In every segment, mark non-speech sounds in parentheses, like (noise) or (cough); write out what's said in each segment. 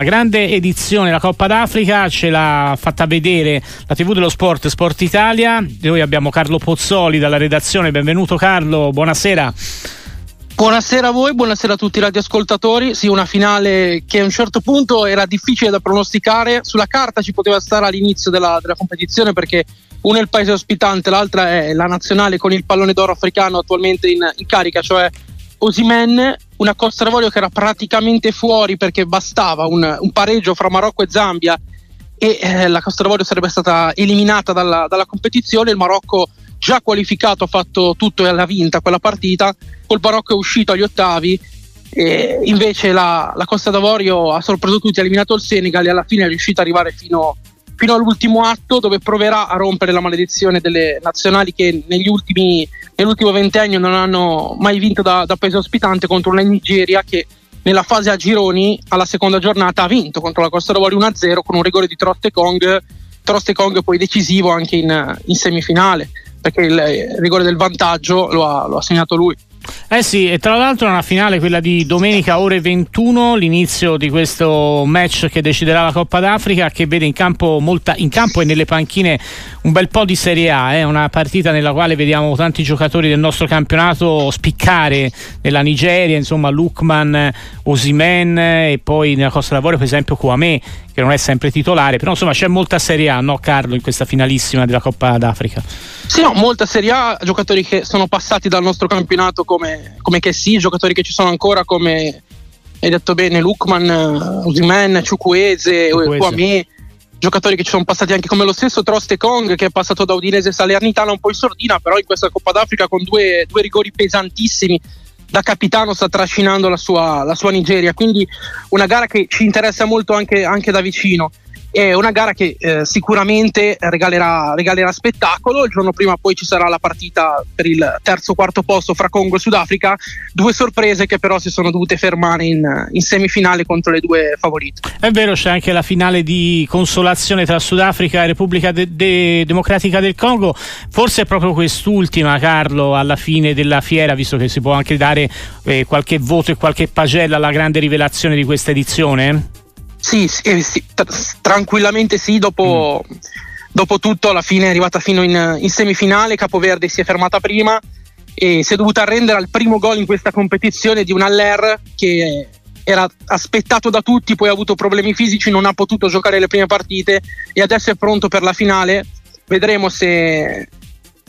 La grande edizione della Coppa d'Africa ce l'ha fatta vedere la TV dello Sport, Sport Italia. Noi abbiamo Carlo Pozzoli dalla redazione. Benvenuto Carlo, buonasera. Buonasera a voi, buonasera a tutti i radioascoltatori. Sì, una finale che a un certo punto era difficile da pronosticare. Sulla carta ci poteva stare all'inizio della, della competizione perché uno è il paese ospitante, l'altra è la nazionale con il pallone d'oro africano attualmente in, in carica, cioè Osimen, una Costa d'Avorio che era praticamente fuori perché bastava un, un pareggio fra Marocco e Zambia e eh, la Costa d'Avorio sarebbe stata eliminata dalla, dalla, competizione. Il Marocco già qualificato ha fatto tutto e l'ha vinta quella partita. Col Marocco è uscito agli ottavi. E invece la, la Costa d'Avorio ha sorpreso tutti, ha eliminato il Senegal e alla fine è riuscita ad arrivare fino, fino all'ultimo atto dove proverà a rompere la maledizione delle nazionali che negli ultimi, nell'ultimo ventennio non hanno mai vinto da, da paese ospitante contro una Nigeria che nella fase a gironi alla seconda giornata ha vinto contro la Costa d'Avorio 1-0 con un rigore di Troste Kong, Troste Kong poi decisivo anche in, in semifinale perché il, il rigore del vantaggio lo ha, lo ha segnato lui. Eh sì, e tra l'altro è una finale, quella di domenica ore 21, l'inizio di questo match che deciderà la Coppa d'Africa, che vede in campo, molta, in campo e nelle panchine un bel po' di Serie A, eh? una partita nella quale vediamo tanti giocatori del nostro campionato spiccare nella Nigeria, insomma Lukman, Osimen e poi nella Costa d'Avorio per esempio Kouame che non è sempre titolare, però insomma c'è molta Serie A, no Carlo, in questa finalissima della Coppa d'Africa? Sì, no, molta Serie A, giocatori che sono passati dal nostro campionato come, come che sì, giocatori che ci sono ancora come hai detto bene, Lukman, Osimen, Ciucuese, Kouame giocatori che ci sono passati anche come lo stesso Troste Kong che è passato da Udinese Salernitana un po' in sordina però in questa Coppa d'Africa con due, due rigori pesantissimi da capitano sta trascinando la sua, la sua, Nigeria, quindi una gara che ci interessa molto anche, anche da vicino. È una gara che eh, sicuramente regalerà, regalerà, spettacolo. Il giorno prima poi ci sarà la partita per il terzo quarto posto fra Congo e Sudafrica. Due sorprese che però si sono dovute fermare in, in semifinale contro le due favorite. È vero, c'è anche la finale di consolazione tra Sudafrica e Repubblica de- de- Democratica del Congo. Forse è proprio quest'ultima, Carlo, alla fine della fiera, visto che si può anche dare eh, qualche voto e qualche pagella alla grande rivelazione di questa edizione? Sì, sì, eh, sì tranquillamente sì, dopo, mm. dopo, tutto alla fine è arrivata fino in, in semifinale, Capoverde si è fermata prima e si è dovuta arrendere al primo gol in questa competizione di un Aller che era aspettato da tutti, poi ha avuto problemi fisici, non ha potuto giocare le prime partite e adesso è pronto per la finale. Vedremo se, se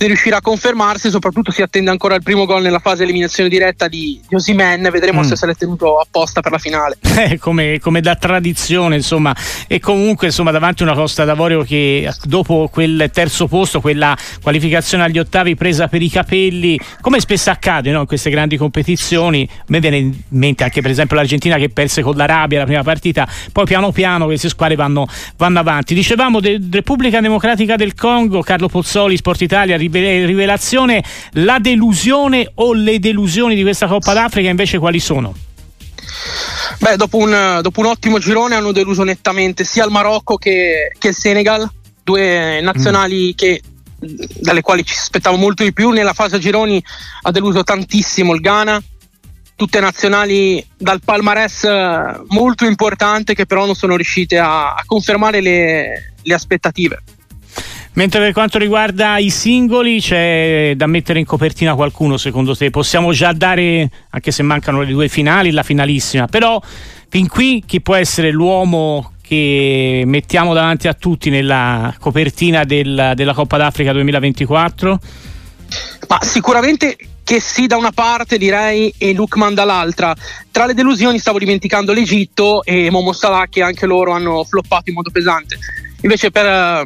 riuscirà a confermarsi, soprattutto si attende ancora il primo gol nella fase eliminazione diretta di, Osimen, vedremo mm. se se l'è tenuto apposta per la finale. (laughs) Eh, come, come, da tradizione, insomma, e comunque insomma davanti a una Costa d'Avorio che dopo quel terzo posto, quella qualificazione agli ottavi presa per i capelli, come spesso accade no? in queste grandi competizioni, a me viene in mente anche per esempio l'Argentina che perse con l'Arabia la prima partita, poi piano piano queste squadre vanno, vanno avanti. Dicevamo de- Repubblica Democratica del Congo, Carlo Pozzoli, Sport Italia, rivelazione la delusione o le delusioni di questa Coppa d'Africa invece quali sono? Beh, dopo un, dopo un ottimo girone hanno deluso nettamente sia il Marocco che, che il Senegal, due nazionali mm. che dalle quali ci aspettavo molto di più. Nella fase a gironi ha deluso tantissimo il Ghana, tutte nazionali dal palmarès molto importante che però non sono riuscite a, a confermare le, le aspettative. Mentre per quanto riguarda i singoli c'è da mettere in copertina qualcuno secondo te? Possiamo già dare, anche se mancano le due finali, la finalissima, però fin qui chi può essere l'uomo che mettiamo davanti a tutti nella copertina del, della Coppa d'Africa 2024? Ma sicuramente che sì da una parte direi e Lukman dall'altra. Tra le delusioni stavo dimenticando l'Egitto e Momo Salah che anche loro hanno floppato in modo pesante. Invece per,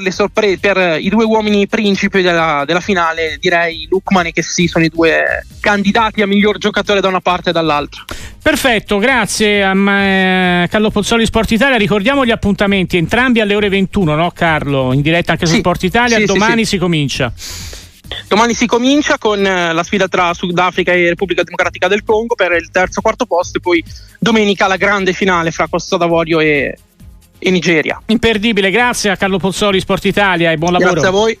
per, sorpre- per i due uomini principi della, della, finale, direi Lukman e che sì, sono i due candidati a miglior giocatore da una parte e dall'altra. Perfetto, grazie a Carlo Pozzoli Sport Italia. Ricordiamo gli appuntamenti, entrambi alle ore 21, no Carlo? In diretta anche su Sport Italia, sì, domani sì, si comincia. Domani si comincia con eh, la sfida tra Sudafrica e Repubblica Democratica del Congo per il terzo quarto posto e poi domenica la grande finale fra Costa d'Avorio e, in Nigeria. Imperdibile, grazie a Carlo Pozzoli Sport Italia e buon lavoro. Grazie a voi.